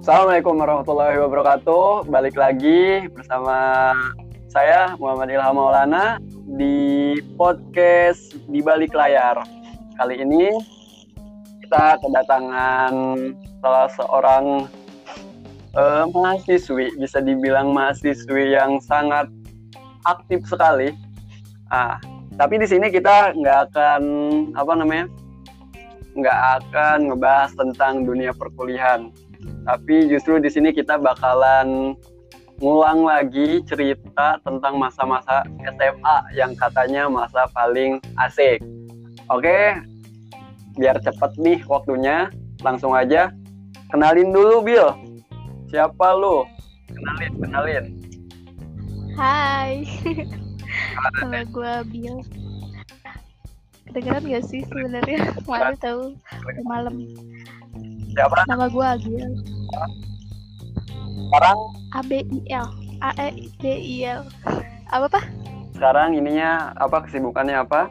Assalamualaikum warahmatullahi wabarakatuh. Balik lagi bersama saya Muhammad Ilham Maulana di podcast di balik layar. Kali ini kita kedatangan salah seorang uh, mahasiswi, bisa dibilang mahasiswi yang sangat aktif sekali. Ah, tapi di sini kita nggak akan apa namanya, nggak akan ngebahas tentang dunia perkuliahan. Tapi justru di sini kita bakalan ngulang lagi cerita tentang masa-masa SMA yang katanya masa paling asik. Oke, biar cepet nih waktunya, langsung aja kenalin dulu Bill. Siapa lu? Kenalin, kenalin. Hai, nama gue Bill. Kedengeran gak sih sebenarnya? Malu tahu malam. Siapa? Nama gue Bill. Sekarang A B I L A E D I L. Apa pak? sekarang ininya apa kesibukannya apa?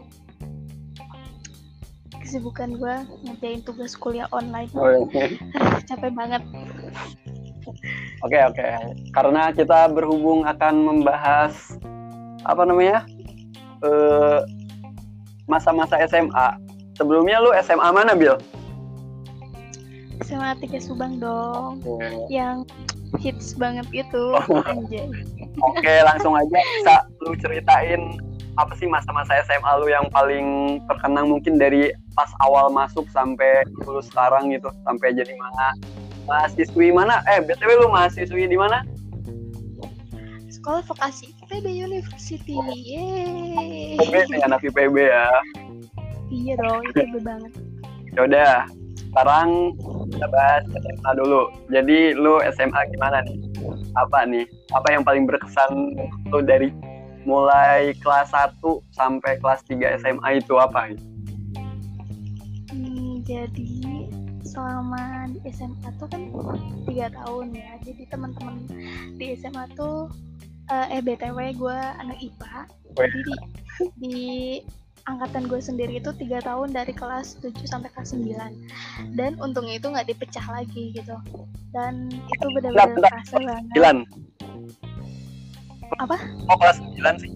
Kesibukan gue ngerjain tugas kuliah online. Oh, Oke Capek banget. oke oke. Karena kita berhubung akan membahas apa namanya eh, masa-masa SMA. Sebelumnya lu SMA mana Bill? 3 Subang dong. Yang hits banget itu. Oh. Anjay. Oke langsung aja bisa lu ceritain apa sih masa-masa SMA lu yang paling terkenang mungkin dari pas awal masuk sampai lu sekarang gitu sampai jadi mana mahasiswi mana eh btw lu mahasiswi di mana Sekolah vokasi PB University. Yeay. PB nih anak IPB ya Iya dong, itu PB banget. Yaudah, sekarang kita bahas SMA dulu. Jadi lu SMA gimana nih? Apa nih? Apa yang paling berkesan lu dari mulai kelas 1 sampai kelas 3 SMA itu apa? Hmm, jadi selama di SMA tuh kan tiga tahun ya. Jadi teman-teman di SMA tuh eh, eh btw gue anak IPA. Jadi di, di angkatan gue sendiri itu tiga tahun dari kelas 7 sampai kelas 9 dan untungnya itu nggak dipecah lagi gitu dan itu benar-benar kerasa banget 9. Apa? Oh, kelas 9 sih.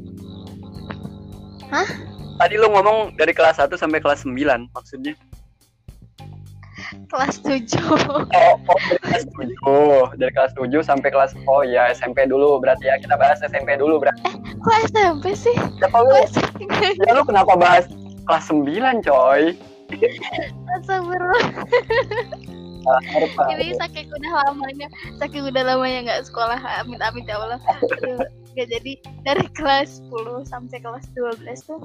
Hah? Tadi lu ngomong dari kelas 1 sampai kelas 9 maksudnya. kelas 7 Oh, oh dari kelas 7. Dari kelas 7 sampai kelas Oh ya, SMP dulu berarti ya. Kita bahas SMP dulu berarti. Kok SMP sih? Kok lu? Ya lu kenapa bahas kelas 9, coy? Astagfirullah. Ah, tahu. ini saking udah lamanya saking udah lamanya nggak sekolah amit amit ya Allah Aduh, nggak jadi dari kelas 10 sampai kelas 12 tuh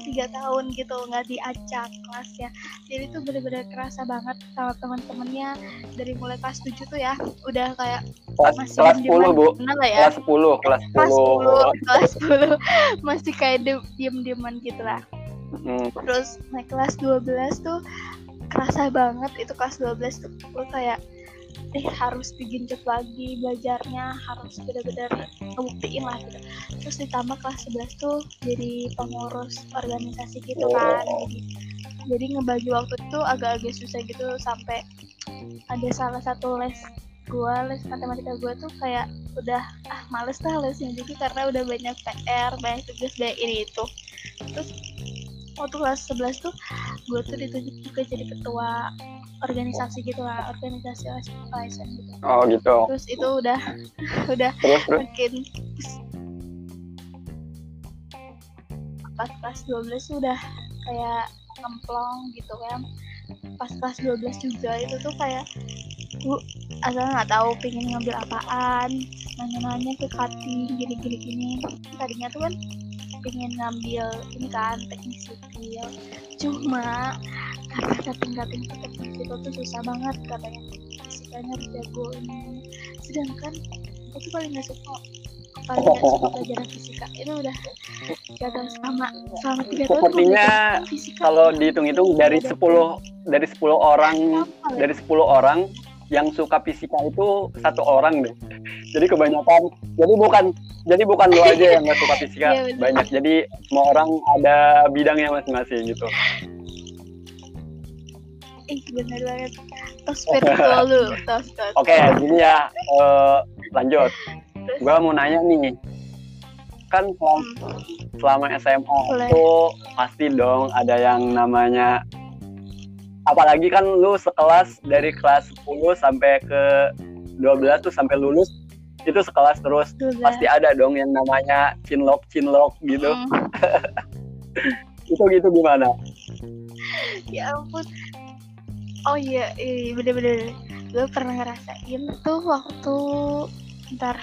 tiga tahun gitu nggak diacak kelasnya jadi tuh bener-bener kerasa banget sama teman-temannya dari mulai kelas 7 tuh ya udah kayak kelas, masih kelas 10, diem-dieman Bu. lah ya Kelas 10, kelas 10. kelas 10 kelas 10 masih kayak di- diem-dieman gitu lah Hmm. terus naik kelas 12 tuh kerasa banget itu kelas 12 tuh gue kayak eh harus digenjot lagi belajarnya harus benar-benar ngebuktiin lah gitu. Terus ditambah kelas 11 tuh jadi pengurus organisasi gitu kan. Jadi, jadi ngebagi waktu tuh agak-agak susah gitu sampai ada salah satu les gue les matematika gue tuh kayak udah ah males dah lesnya. Jadi karena udah banyak PR banyak tugas banyak ini itu. Terus waktu kelas 11 tuh gue tuh ditunjuk juga jadi ketua organisasi gitu lah organisasi ASN gitu Oh gitu. terus itu udah udah Terus terus. makin pas kelas 12 tuh udah kayak ngemplong gitu kan pas kelas 12 juga itu tuh kayak bu asal nggak tahu pengen ngambil apaan nanya-nanya ke cutting gini-gini gini tadinya tuh kan pengen ngambil ini kan teknik sipil. Cuma karena cutting teknik sipil tuh susah banget katanya. Fisikanya harus jago ini sedangkan aku tuh paling gak suka paling gak suka pelajaran fisika. Itu udah gagal selama selama tiga tahun Sepertinya Kalau dihitung-hitung dari 10 dari 10 orang dari 10 orang yang suka fisika itu satu orang deh. Jadi kebanyakan jadi bukan jadi bukan lu aja yang nggak suka fisika bener. banyak. Jadi semua orang ada bidangnya masing-masing gitu. ih bener banget tos virtual lu tos tos Oke, gini ya. eh, lanjut. Gua mau nanya nih. Kan selama, hmm, selama SMA Boleh. itu pasti dong ada yang namanya apalagi kan lu sekelas dari kelas 10 sampai ke 12 tuh sampai lulus itu sekelas terus. 12. pasti ada dong yang namanya cinlok cinlok gitu. Hmm, itu gitu gimana? Ya ampun. Oh iya iya bener-bener gue pernah ngerasain tuh waktu ntar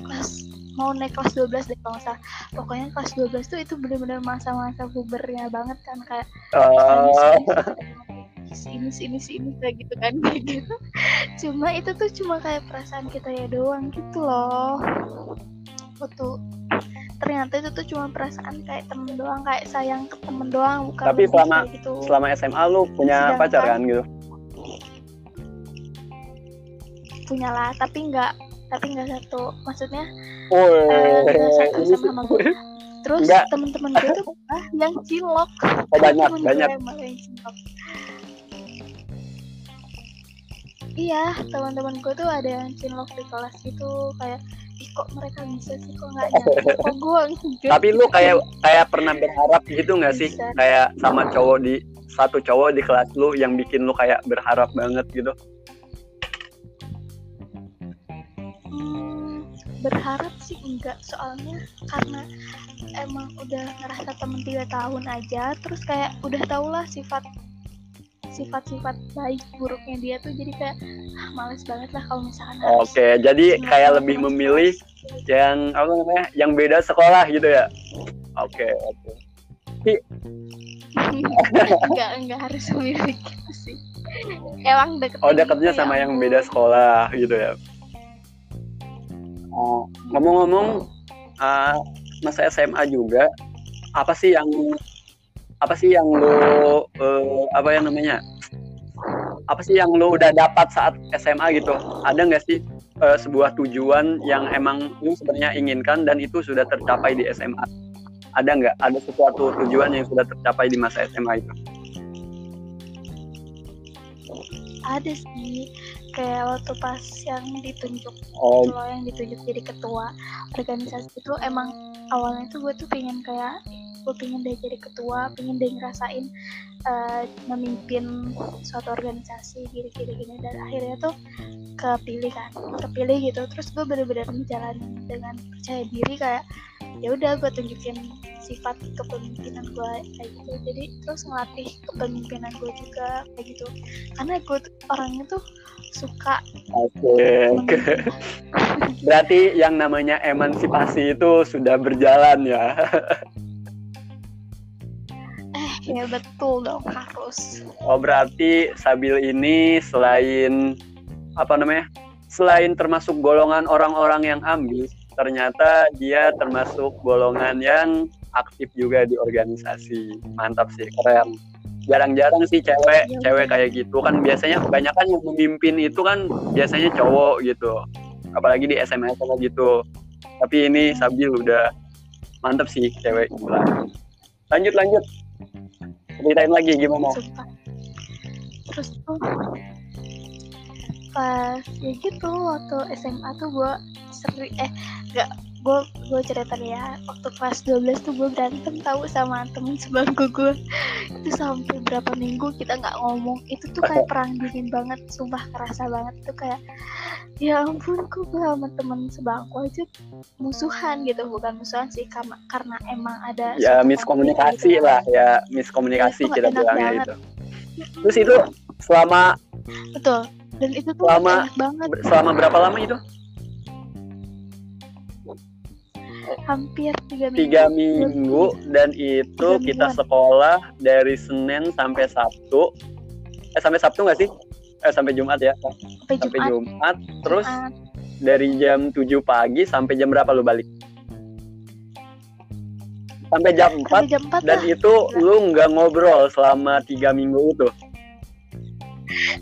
kelas mau naik kelas 12 deh kalau salah pokoknya kelas 12 tuh itu bener-bener masa-masa pubernya banget kan kayak Eh, sini sini sini kayak gitu kan kayak gitu cuma itu tuh cuma kayak perasaan kita ya doang gitu loh betul ternyata itu tuh cuma perasaan kayak temen doang kayak sayang ke temen doang bukan Tapi selama- gitu selama SMA lu punya Sedangkan- pacar kan gitu punya lah tapi nggak tapi nggak satu maksudnya oh. eh, nggak satu ini sama gue terus Nggak. temen-temen gue tuh malah yang cilok. Oh, banyak Temen banyak. yang cilok. Iya teman-teman gue tuh ada yang cinlok di kelas gitu. Kayak ih kok mereka bisa sih? Kok nggak nyangka kok gue enggak tapi lu kayak kayak pernah berharap gitu nggak sih? Bisa. kayak sama cowok di satu cowok di kelas lu yang bikin lu kayak berharap banget gitu berharap sih enggak soalnya karena emang udah ngerasa temen tiga tahun aja terus kayak udah tau lah sifat sifat-sifat baik buruknya dia tuh jadi kayak ah, males banget lah kalau misalkan harus oke jadi sama kayak lebih memilih yang apa namanya yang beda sekolah gitu ya? Oke oke. Enggak enggak harus memilih gitu sih. Emang deket oh deketnya sama yang beda sekolah gitu ya oh, ngomong-ngomong uh, masa SMA juga apa sih yang apa sih yang lu uh, apa yang namanya apa sih yang lu udah dapat saat SMA gitu? Ada nggak sih uh, sebuah tujuan yang emang lu sebenarnya inginkan dan itu sudah tercapai di SMA ada nggak? Ada sesuatu tujuan yang sudah tercapai di masa SMA itu? Ada sih kayak waktu pas yang ditunjuk oh. itu loh yang ditunjuk jadi ketua organisasi itu emang awalnya tuh gue tuh pengen kayak gue pengen deh jadi ketua pengen deh ngerasain eh, memimpin suatu organisasi gini gini gini. Dan akhirnya tuh kepilih kan kepilih gitu. Terus gue bener-bener menjalani dengan percaya diri kayak ya udah gue tunjukin sifat kepemimpinan gue kayak gitu. Jadi terus ngelatih kepemimpinan gue juga kayak gitu. Karena gue orangnya tuh suka Oke, oke. Berarti yang namanya emansipasi itu sudah berjalan ya. eh ya betul dong harus Oh, berarti Sabil ini selain apa namanya? Selain termasuk golongan orang-orang yang ambis, ternyata dia termasuk golongan yang aktif juga di organisasi. Mantap sih, keren. Jarang-jarang sih cewek, Iya, cewek kayak gitu kan biasanya kebanyakan yang memimpin itu kan biasanya cowok gitu. Apalagi di SMA SMA gitu. Tapi ini Sabil udah mantap sih cewek gila. Lanjut lanjut. Ceritain lagi gimana? sumpah terus tuh pas ya gitu waktu SMA tuh gue seri eh gak gue gue cerita nih ya waktu kelas 12 tuh gue berantem tahu sama temen sebangku gue itu sampai berapa minggu kita nggak ngomong. Itu tuh kayak perang dingin banget sumpah kerasa banget. Tuh kayak ya ampun kok gue sama temen sebangku aja musuhan gitu. Bukan musuhan sih karena karena emang ada Ya miskomunikasi gitu lah ya miskomunikasi Itu kita bilangnya itu. Terus itu selama betul. Dan itu tuh Selama- banget. selama berapa lama itu? Hampir tiga minggu Tiga minggu dan itu Tiga kita mingguan. sekolah dari Senin sampai Sabtu. Eh sampai Sabtu nggak sih? Eh sampai Jumat ya. sampai Sampai Jumat, Jumat. Terus Jumat. dari jam 7 pagi sampai jam berapa lu balik? Sampai jam 4 sampai jam 4 dan lah itu lu nggak ngobrol selama tiga minggu itu.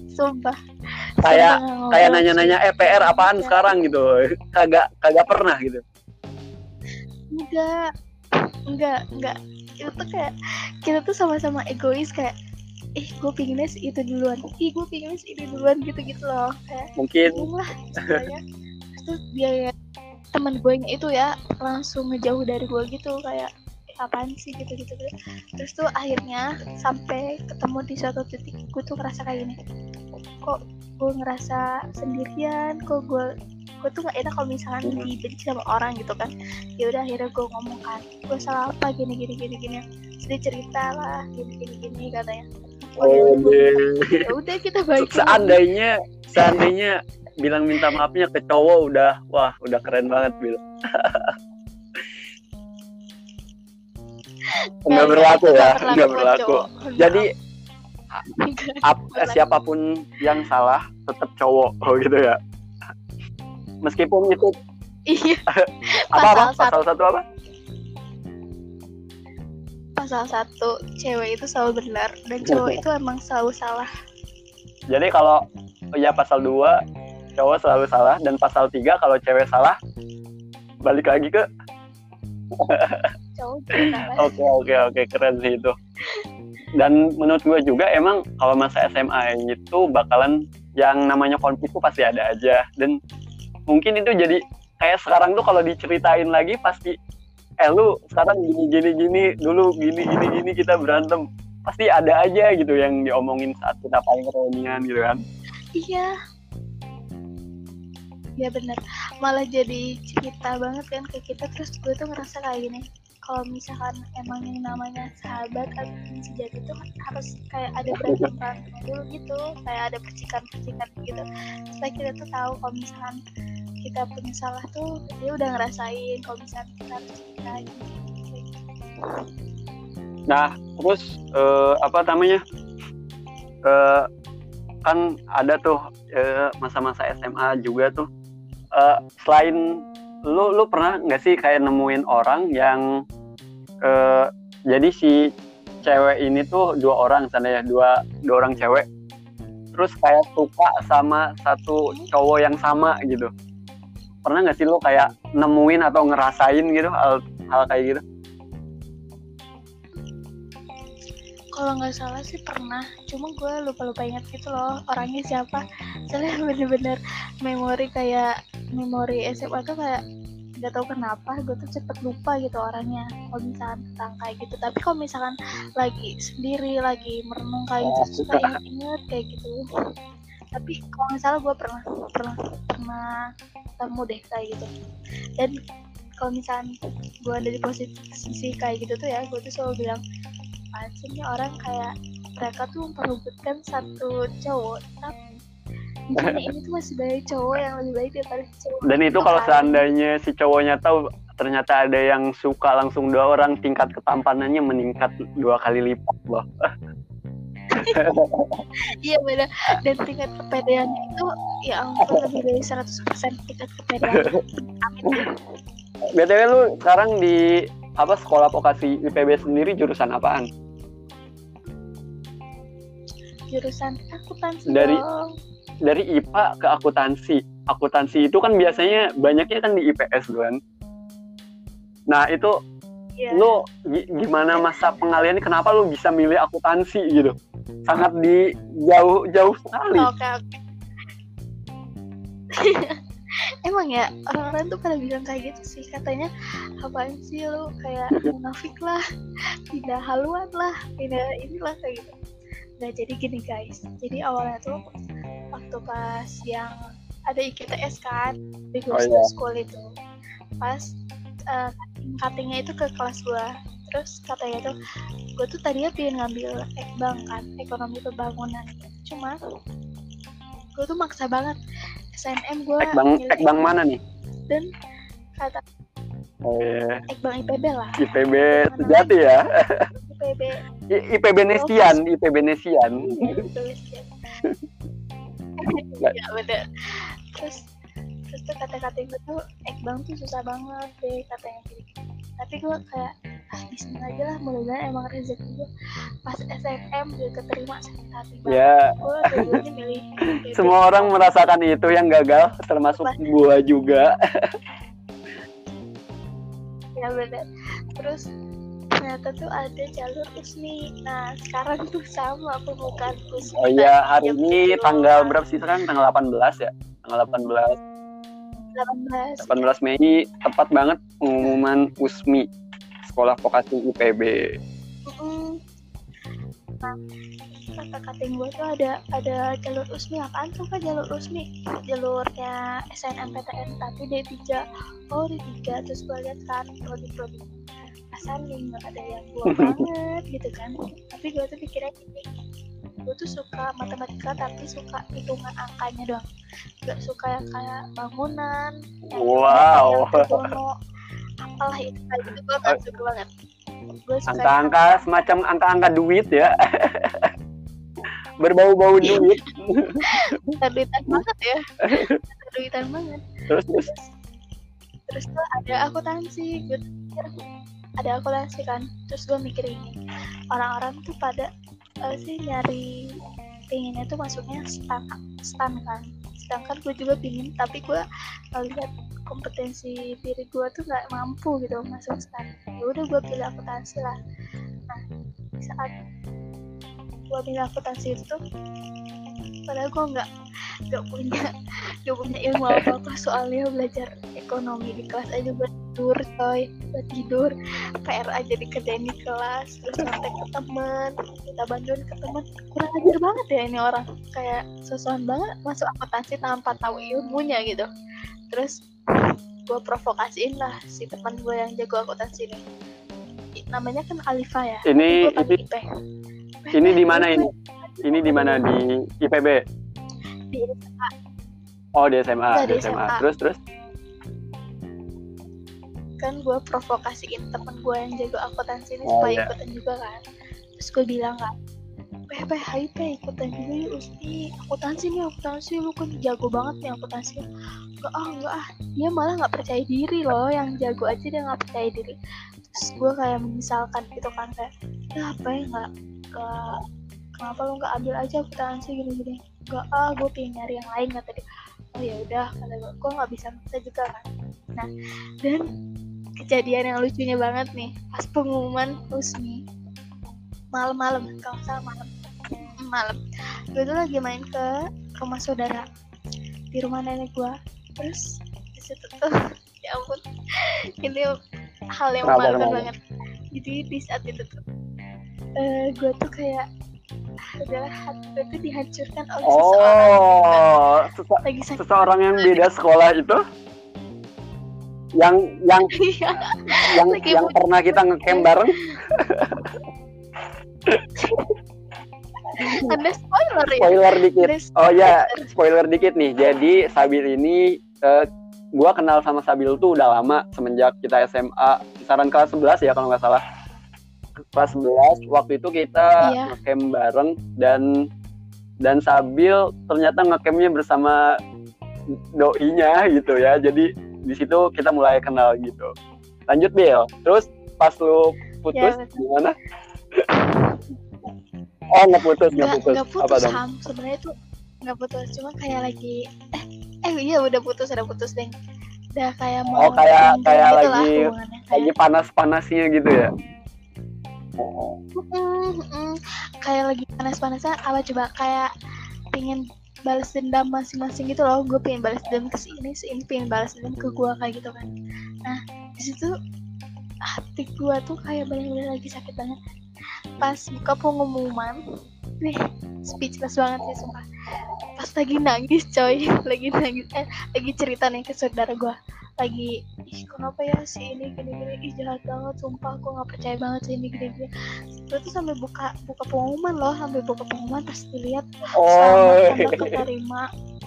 sumpah Kayak kayak nanya-nanya eh PR apaan Iya. sekarang gitu. Kagak kagak pernah gitu. Enggak. Enggak enggak. Itu tuh kayak kita tuh sama-sama egois kayak ih gue pinginnya itu duluan. Ih gue pinginnya ini duluan gitu gitu loh. Kayak mungkin. Lah istilahnya terus dia ya teman gue itu ya langsung ngejauh dari gue gitu kayak "Eh, apaan sih? gitu gitu gitu terus tuh akhirnya sampai ketemu di suatu titik gue tuh ngerasa kayak gini kok gue ngerasa sendirian? Kok gue gue tuh gak enak kalau misalkan dibenci sama orang gitu kan. Ya udah akhirnya gue ngomong kan gue salah apa? Gini gini gini gini. Sedih cerita lah gini gini gini katanya. Oh, ya udah. kita baik seandainya seandainya bilang minta maafnya ke cowok udah. Wah udah keren banget Bil. Nggak berlaku ya nggak berlaku jadi ap- siapa pun yang salah tetap cowok oh gitu ya meskipun itu iya. Apa apa Pasal pasal satu apa? Pasal satu cewek itu selalu benar dan cowok itu emang selalu salah. Jadi kalau ya pasal dua cowok selalu salah dan pasal tiga kalau cewek salah balik lagi ke? Oke oke oke keren sih itu. Dan menurut gue juga emang kalau masa SMA itu bakalan yang namanya konflik tuh pasti ada aja dan mungkin itu jadi kayak sekarang tuh kalau diceritain lagi pasti eh lu sekarang gini gini gini dulu gini gini gini kita berantem. Pasti ada aja gitu yang diomongin saat kita paling reunian gitu kan. Iya. Ya benar malah jadi cerita banget kan ke kita terus gue tuh ngerasa kayak gini kalau misalkan emang yang namanya sahabat atau teman sejati itu harus kayak ada berantem dulu gitu kayak ada percikan percikan gitu supaya kita tuh tahu kalau misalkan kita punya salah tuh dia udah ngerasain kalau misalkan kita harus cerita gitu. Nah, terus eh, apa namanya? Eh, kan ada tuh eh, masa-masa SMA juga tuh. Eh, selain lu lu pernah nggak sih kayak nemuin orang yang eh, jadi si cewek ini tuh dua orang sana ya dua dua orang cewek. Terus kayak suka sama satu cowok yang sama gitu. Pernah nggak sih lu kayak nemuin atau ngerasain gitu hal hal kayak gitu? Kalau nggak salah sih pernah. Cuma gue lupa lupa ingat gitu loh orangnya siapa. Soalnya bener-bener memori kayak memori SMA tuh kayak nggak tahu kenapa gue tuh cepet lupa gitu orangnya. Kalau misalkan tentang kayak gitu. Tapi kalau misalkan lagi sendiri lagi merenung kayak gitu suka inget-inget kayak gitu. Tapi kalau nggak salah gue pernah pernah pernah ketemu deh kayak gitu. Dan kalau misalkan gue ada di posisi kayak gitu tuh ya gue tuh selalu bilang ini orang? Kayak mereka tuh memperebutkan satu cowok tapi ini tuh masih banyak cowok yang lebih baik daripada cowok Dan itu kalau seandainya si cowoknya tahu ternyata ada yang suka langsung dua orang tingkat ketampanannya meningkat dua kali lipat loh. iya beda dan tingkat kepedeannya itu ya ampun lebih dari 100% tingkat kepedean amin BTW lu sekarang di apa sekolah vokasi IPB sendiri jurusan apaan? jurusan akuntansi Dari- dong Dari IPA ke akuntansi. Akuntansi itu kan biasanya banyaknya kan di IPS kan. Nah, itu Iya. lu gi- gimana masa pengaliannya kenapa lu bisa milih akuntansi gitu? Sangat di jauh jauh sekali. oke oke emang ya orang-orang tuh pada bilang kayak gitu sih katanya apaan sih lu kayak munafik lah tidak haluan lah tidak inilah kayak gitu nggak jadi gini guys jadi awalnya tuh waktu pas yang ada IKTS kan di Oh, iya. School itu pas uh, cuttingnya itu ke kelas gua terus katanya tuh gue tuh tadinya pengen ngambil ekbang kan ekonomi pembangunan cuma gue tuh maksa banget SNM gue Ekbang Ekbang mana nih? dan kata Oh, iya. ekbang IPB lah IPB sejati ya. IPB I- IPB Nesian, IPB Nesian. ya bener terus terus tuh kata-kata gue tuh ekbang tuh susah banget deh katanya gitu. Tapi gue kayak ah bismillah aja lah mudah-mudahan emang rezeki gue pas SNM gue keterima sakit hati banget. Ya, gue milih IPB. semua orang merasakan itu yang gagal, termasuk gua juga. ya bener terus ternyata tuh ada jalur USMI nah sekarang tuh sama pembukaan USMI Oh iya, hari ini 7 tanggal berapa sih? Sekarang? Tanggal 18 ya? Tanggal 18 18 18 Mei tepat banget pengumuman USMI Sekolah Vokasi IPB. Mm. Nah, kata kating gue tuh ada ada jalur USMI. Apaan tuh kan jalur USMI? Jalurnya SNMPTN tapi D3 oh D3 terus gue lihat kan prodi-prodi rasanya nggak ada yang gue banget gitu kan. Tapi gue tuh pikirnya gini gue tuh suka matematika tapi suka hitungan angkanya doang. Gak suka yang kayak bangunan yang Wow. yang apalah itu kayak gitu gue gak suka banget. Gue suka yang Angka-angka semacam angka-angka duit ya. Berbau-bau duit. terduitan banget ya. Terduitan banget. Terus terus? Terus tuh ada akuntansi gue pikir ada akuntansi kan. Terus gue mikir ini orang-orang tuh pada eh, sih nyari pinginnya tuh masuknya stan stan kan. Sedangkan gue juga pingin tapi gue lihat kompetensi diri gue tuh nggak mampu gitu masuk stan ya udah gue pilih akuntansi lah. Nah saat gue pilih akuntansi itu padahal gue nggak nggak punya nggak punya ilmu apa apa soalnya belajar ekonomi di kelas aja buat tidur coy buat tidur. PR aja dikerjain di kelas terus kontak ke teman kita bantuin ke teman kurang ajar banget ya ini orang. Kayak sosokan banget masuk akuntansi tanpa tahu ilmunya gitu. Terus gue provokasiin lah si teman gue yang jago akuntansi ini. Namanya kan Alifa ya? Ini- ini- ini di mana ini? Ini di mana di IPB? di Oh di SMA, Iya, di SMA. SMA. Terus terus. kan gue provokasiin temen gue yang jago akuntansi ini Oh, supaya iya. ikutan juga kan terus gue bilang kan Peh, peh, hai peh, ikutan juga yuk Usti Akuntansi nih, akuntansi lu kan jago banget nih akuntansi Enggak ah, enggak ah Dia malah gak percaya diri loh, yang jago aja dia gak percaya diri Terus gue kayak menyesalkan gitu kan Kayak, ya apa ya gak, gak Kenapa lu gak ambil aja akuntansi gini-gini. Enggak ah, gue pengen nyari yang lain kata dia. Oh ya udah, kata gue, gue gak bisa maksa juga kan. Nah, dan kejadian yang lucunya banget nih pas pengumuman USMI malam-malam kalau nggak salah malam. Mm, malam. Gue tuh lagi main ke rumah saudara di rumah nenek gue terus di situ tuh ya ampun ini hal yang memalukan kenapa? banget. Jadi di saat itu tuh eh gue tuh kayak adalah hati tuh dihancurkan oleh seseorang Oh, sese- lagi sakit. seseorang yang beda sekolah itu? Yang yang Iya, yang Lagi yang pernah kita ngecamp bareng? Ada spoiler ya? Spoiler dikit. oh ya spoiler. dikit nih. Jadi Sabil ini eh, gua kenal sama Sabil tuh udah lama semenjak kita SMA kisaran kelas 11 ya kalau nggak salah kelas 11 waktu itu kita Iya. ngecamp bareng dan dan Sabil ternyata ngecampnya bersama doinya gitu ya. Jadi di situ kita mulai kenal gitu. Lanjut Bil. Terus pas lu putus Ya, betul. gimana? Oh nggak putus nggak putus. nggak apa putus dong ham. Sebenarnya tuh nggak putus cuma kayak lagi eh eh iya udah putus udah putus deh udah kayak mau Oh, kayak- kayak gitu lah lagi- lagi kayak panas-panasnya gitu ya? oh. Kayak lagi panas-panasnya apa coba kayak pingin balas dendam masing-masing gitu loh. Gue pengen balas dendam ke si ini si ini pengen balas dendam ke gue kayak gitu kan. Nah di situ hati gue tuh kayak bener-bener lagi sakit banget. Pas buka pengumuman nih speechless banget sih sumpah. Pas lagi nangis coy lagi nangis eh lagi cerita nih ke saudara gue lagi ih kenapa ya si ini gini gini? Ih jahat banget sumpah gue nggak percaya banget si ini gini gini. Gue tuh sampai buka buka pengumuman loh sampai buka pengumuman pas dilihat Oh, selamat anda keterima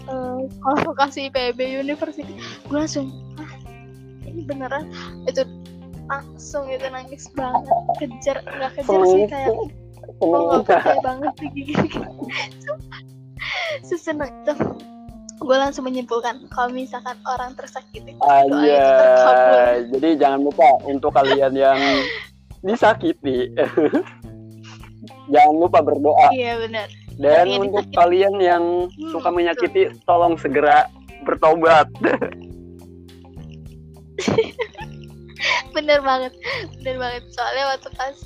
eh, kualifikasi IPB University. Gue langsung ah ini beneran? Itu langsung itu nangis banget kejar nggak kejar sih kayak gue nggak percaya banget sih gini seseneng itu gue langsung menyimpulkan kalau misalkan orang tersakiti doa itu terkabul Aja. Jadi jangan lupa untuk kalian yang disakiti. jangan lupa berdoa. iya benar Dan Yang untuk disakiti. kalian yang Hmm, suka menyakiti, tolong segera bertobat. bener banget bener banget soalnya waktu pas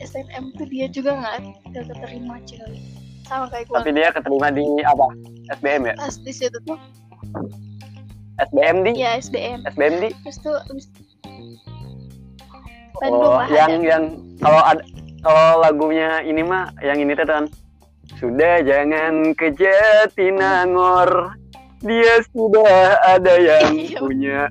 SNM tuh dia juga nggak keterima cuy sama kayak gue Tapi dia keterima di apa? SBM ya? pas di situ tuh SBM di? ya SBM SBM di? terus tuh abis Bandung Oh, yang ada. yang kalau ada kalau lagunya ini mah yang ini tuh kan sudah jangan ke Jatinangor dia sudah ada yang Iya. punya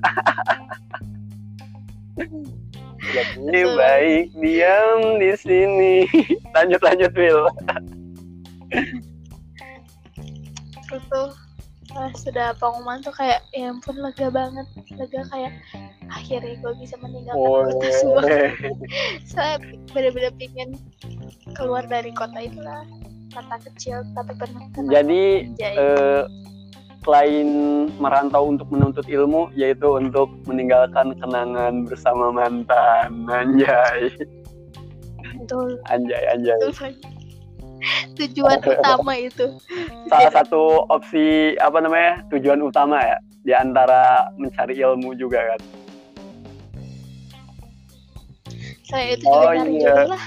lebih baik diam di sini lanjut lanjut Will terus tuh pas sudah pengumuman tuh kayak ya ampun lega banget. Lega kayak akhirnya gue bisa meninggalkan oh kota Subang saya bener-bener pingin keluar dari kota itulah kota kecil tapi penuh jadi eh, selain merantau untuk menuntut ilmu yaitu untuk meninggalkan kenangan bersama mantan. Anjay. Betul. Anjay anjay. Betul. Tujuan utama itu. Salah satu opsi apa namanya tujuan utama ya di antara mencari ilmu juga kan? Saya itu Oh, juga nyari iya. jodoh lah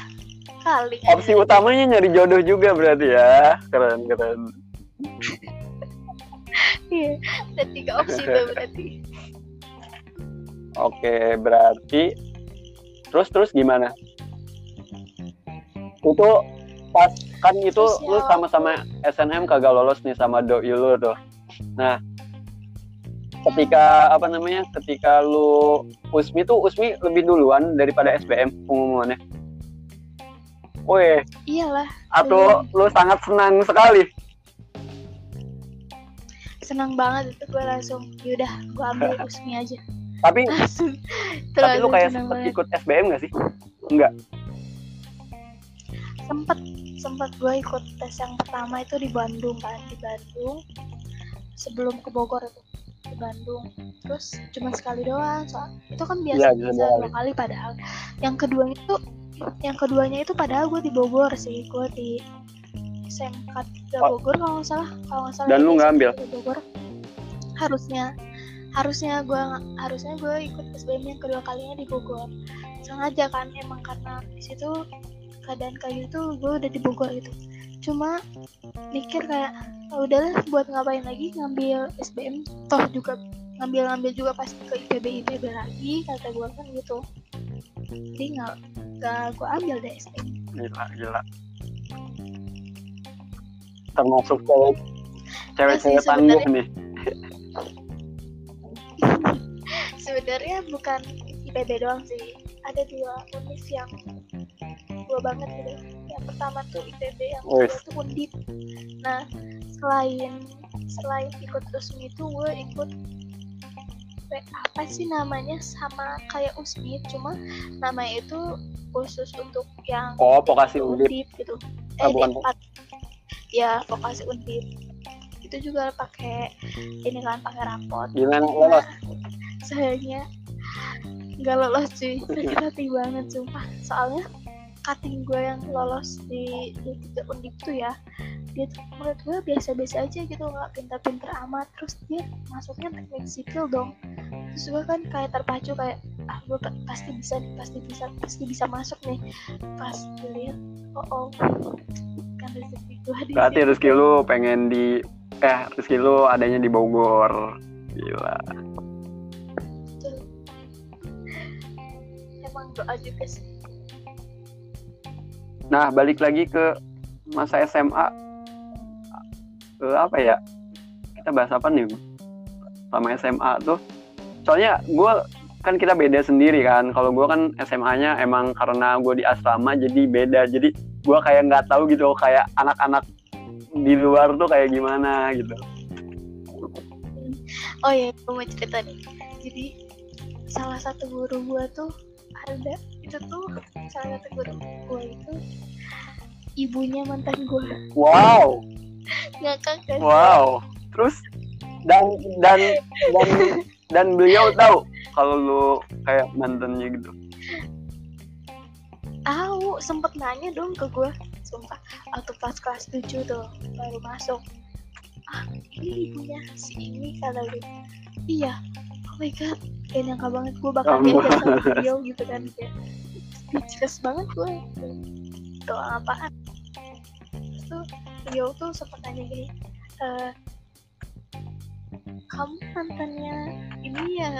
kali. Kan. opsi utamanya nyari jodoh juga berarti ya. Keren keren. Iya ada tiga opsi tuh berarti. Oke berarti terus terus gimana? Itu pas kan itu Terus lu sama-sama SNM kagak lolos nih sama doi lu tuh. Nah ketika apa namanya ketika lu USMI tuh USMI lebih duluan daripada SBM pengumumannya. Wih, iyalah atau lu sangat senang sekali. Senang banget itu gue langsung yaudah gue ambil usmi aja. Tapi langsung tapi lu kayak sempet banget. ikut SBM gak sih? Enggak sempet sempet gue ikut tes yang pertama itu di Bandung kan di Bandung. Sebelum ke Bogor itu di Bandung. Terus cuma sekali doang soal itu kan biasa Iya, bisa dua kali. padahal. Yang kedua itu yang keduanya itu padahal gue di Bogor sih gue di SMK 3 Oh. Bogor kalau nggak salah kalau nggak salah Dan di lu nggak ambil? 3 Bogor. Harusnya harusnya gue harusnya gue ikut SBM yang kedua kalinya di Bogor. Sengaja kan emang karena di situ keadaan kayak gitu gue udah di Bogor itu cuma mikir kayak "Ah, udahlah buat ngapain lagi ngambil SBM toh juga ngambil ngambil juga pasti ke IPB IPB lagi kata gue kan gitu. Jadi nggak nggak gue ambil deh SBM gila gila. Termasuk cewek cewek-cewek sih, tangguh nih. Sebenarnya bukan IPB doang sih. Ada dua univ yang gue banget gitu. Yang pertama tuh IPB yang kedua Wih. tuh Undip. Nah selain selain ikut resmi itu gue ikut apa sih namanya sama kayak USMI cuma namanya itu khusus untuk yang oh vokasi undip. Undip gitu. Ah, eh bukan. di empat ya vokasi undip. Itu juga pakai ini kan pakai rapot. Gimana lolos. sayangnya nggak lolos cuy. Sakit hati banget sumpah. Soalnya cutting gue yang lolos di di tiga undip tuh ya. Dia tuh menurut gue biasa-biasa aja gitu nggak pintar-pintar amat. Terus dia masuknya teknik sipil dong. Terus gue kan kayak terpacu kayak ah gue pa- pasti bisa nih, pasti bisa pasti bisa masuk nih. Pas dilihat oh oh kan rezeki gue di berarti rezeki lu pengen di eh rezeki lu adanya di Bogor. Gila. Emang doa juga sih nah balik lagi ke masa SMA ke apa ya? Kita bahas apa nih? Sama SMA tuh. Soalnya gue kan kita beda sendiri kan. Kalau gue kan SMA-nya emang karena gue di asrama jadi beda. Jadi gue kayak nggak tahu gitu kayak anak-anak di luar tuh kayak gimana gitu. Oh iya, gue mau cerita nih. Jadi salah satu guru gue tuh ada. Itu tuh salah satu guru gue itu ibunya mantan gue wow. Ngakak kan wow. Terus dan dan dan dan beliau tahu kalau lu kayak mantannya gitu? Tahu. Sempet nanya dong ke gue sumpah waktu pas kelas 7 tuh baru masuk ah ini ibunya si ini kata gue iya. Oh my god. Kayak nyangka banget gue bakal diajar sama beliau gitu kan kayak speechless banget gue doa apaan? Terus tuh beliau tuh sempat nanya gini "Eh, kamu mantannya ini ya?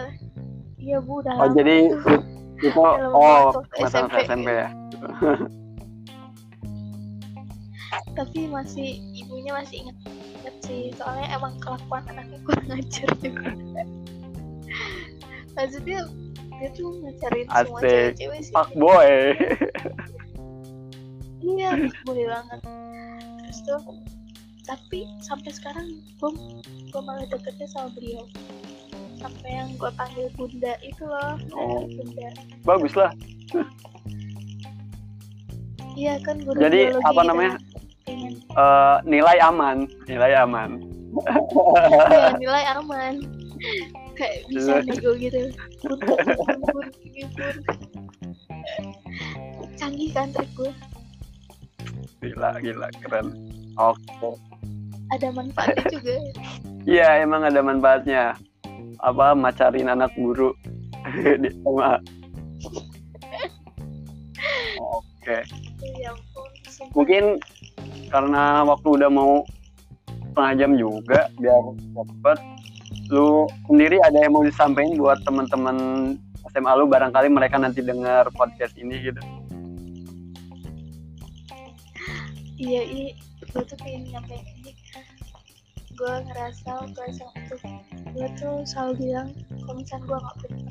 Iya bu udah Oh lama jadi tuh." itu Dalam oh waktu masa SMP. SMP ya. tapi masih ibunya masih inget inget sih soalnya emang kelakuan anaknya kurang ajar juga maksudnya dia tuh ngajarin semua cewek-cewek sih Fuck boy. iya boleh banget terus tuh tapi sampai sekarang gue gue malah deketnya sama beliau sampai yang gue panggil bunda itu loh Oh. bunda Bagus lah. iya kan guru Jadi, apa namanya? kan. Eh, nilai aman, nilai aman. Iya, nilai aman kayak bisa nego gitu canggih kan trik gue Gila, gila, keren. Oke. ada manfaatnya juga Iya, emang ada manfaatnya. Apa macarin anak guru di SMA. Oke. ya ampun sumpah. Mungkin karena waktu udah mau setengah jam juga biar cepet lu sendiri ada yang mau disampaikan buat teman-teman SMA lu? Barangkali mereka nanti dengar podcast ini gitu. iya iya gue tuh pengen nyampe ini. Gue ngerasa waktu SMA tuh gue tuh selalu bilang kalau misalnya gue nggak punya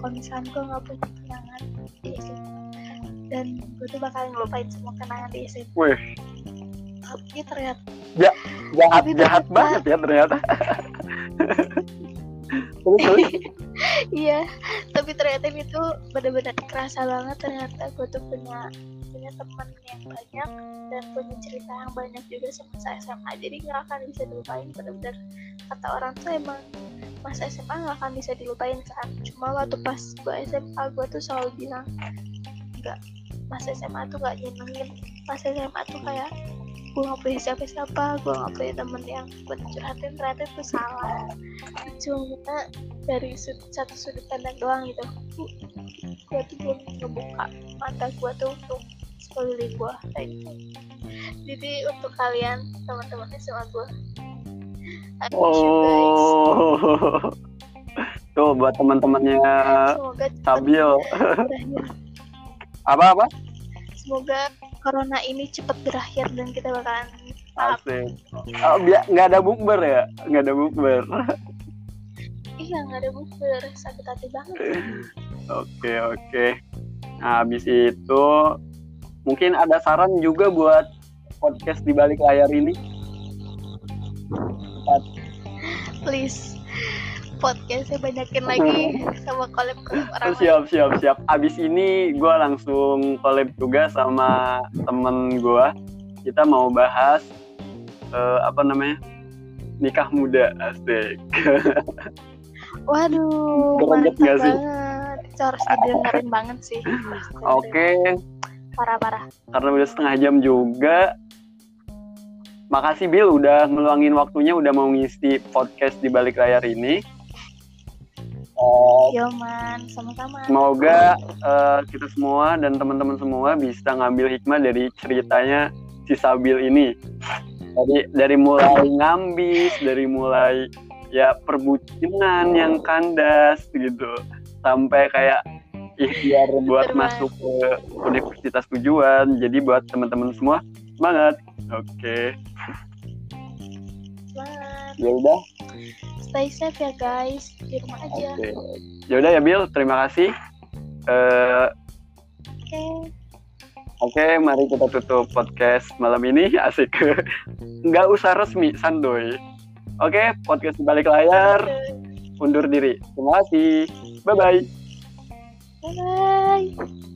kalau misalnya gue nggak punya kenangan di SMA dan gue tuh bakal ngelupain semua kenangan di SMA Wih, tapi ternyata. Jahat Tapi jahat ternyata- banget ya ternyata. iya tapi ternyata itu benar-benar kerasa banget ternyata gue tuh punya punya teman yang banyak dan punya cerita yang banyak juga semasa SMA jadi nggak akan bisa dilupain benar-benar kata orang tuh emang masa SMA nggak akan bisa dilupain kan. Cuma waktu pas gue SMA gue tuh selalu bilang nggak masa SMA tuh nggak nyenengin. Masa SMA tuh kayak gue nggak punya siapa-siapa gue nggak punya temen yang buat curhatin ternyata itu salah. Cuma dari sud- satu sudut pandang doang gitu. Gue tuh belum ngebuka mata gue tuh untuk sekeliling gue kayak gitu. Jadi untuk kalian teman-teman SMA gue Oh. Tuh buat teman-temannya. Berakhir Apa apa? semoga corona ini cepat berakhir dan kita bakalan Asik. Oh, nggak ada bukber ya? Nggak ada bukber. iya nggak ada bukber sakit hati banget Oke oke. Nah habis itu mungkin ada saran juga buat podcast di balik layar ini. please podcastnya banyakin lagi sama collab collab orang lain. Siap siap siap. Abis ini gue langsung collab juga sama temen gue. Kita mau bahas eh, apa namanya nikah muda asik. Waduh, mantap sih? banget. Itu harus didengerin banget sih. Oke. Parah-parah. karena udah setengah jam juga. Makasih Bill udah meluangin waktunya udah mau ngisi podcast di balik layar ini. Eh, Yo man, sama-sama. semoga eh, kita semua dan teman-teman semua bisa ngambil hikmah dari ceritanya si Sabil ini. Dari dari mulai ngambis, dari mulai ya perbucinan yang kandas gitu, sampai kayak ikhtiar buat Bener masuk ke universitas tujuan. Jadi buat teman-teman semua semangat. Oke, Semangat. ya udah. Stay safe ya guys. Di rumah aja. Oke. Ya udah ya Bill, terima kasih. Eh, Oke. Oke, mari kita tutup podcast malam ini. Asik. Nggak usah resmi, sandoy. Oke, podcast di balik layar. Undur diri. Terima kasih. Bye-bye. Bye.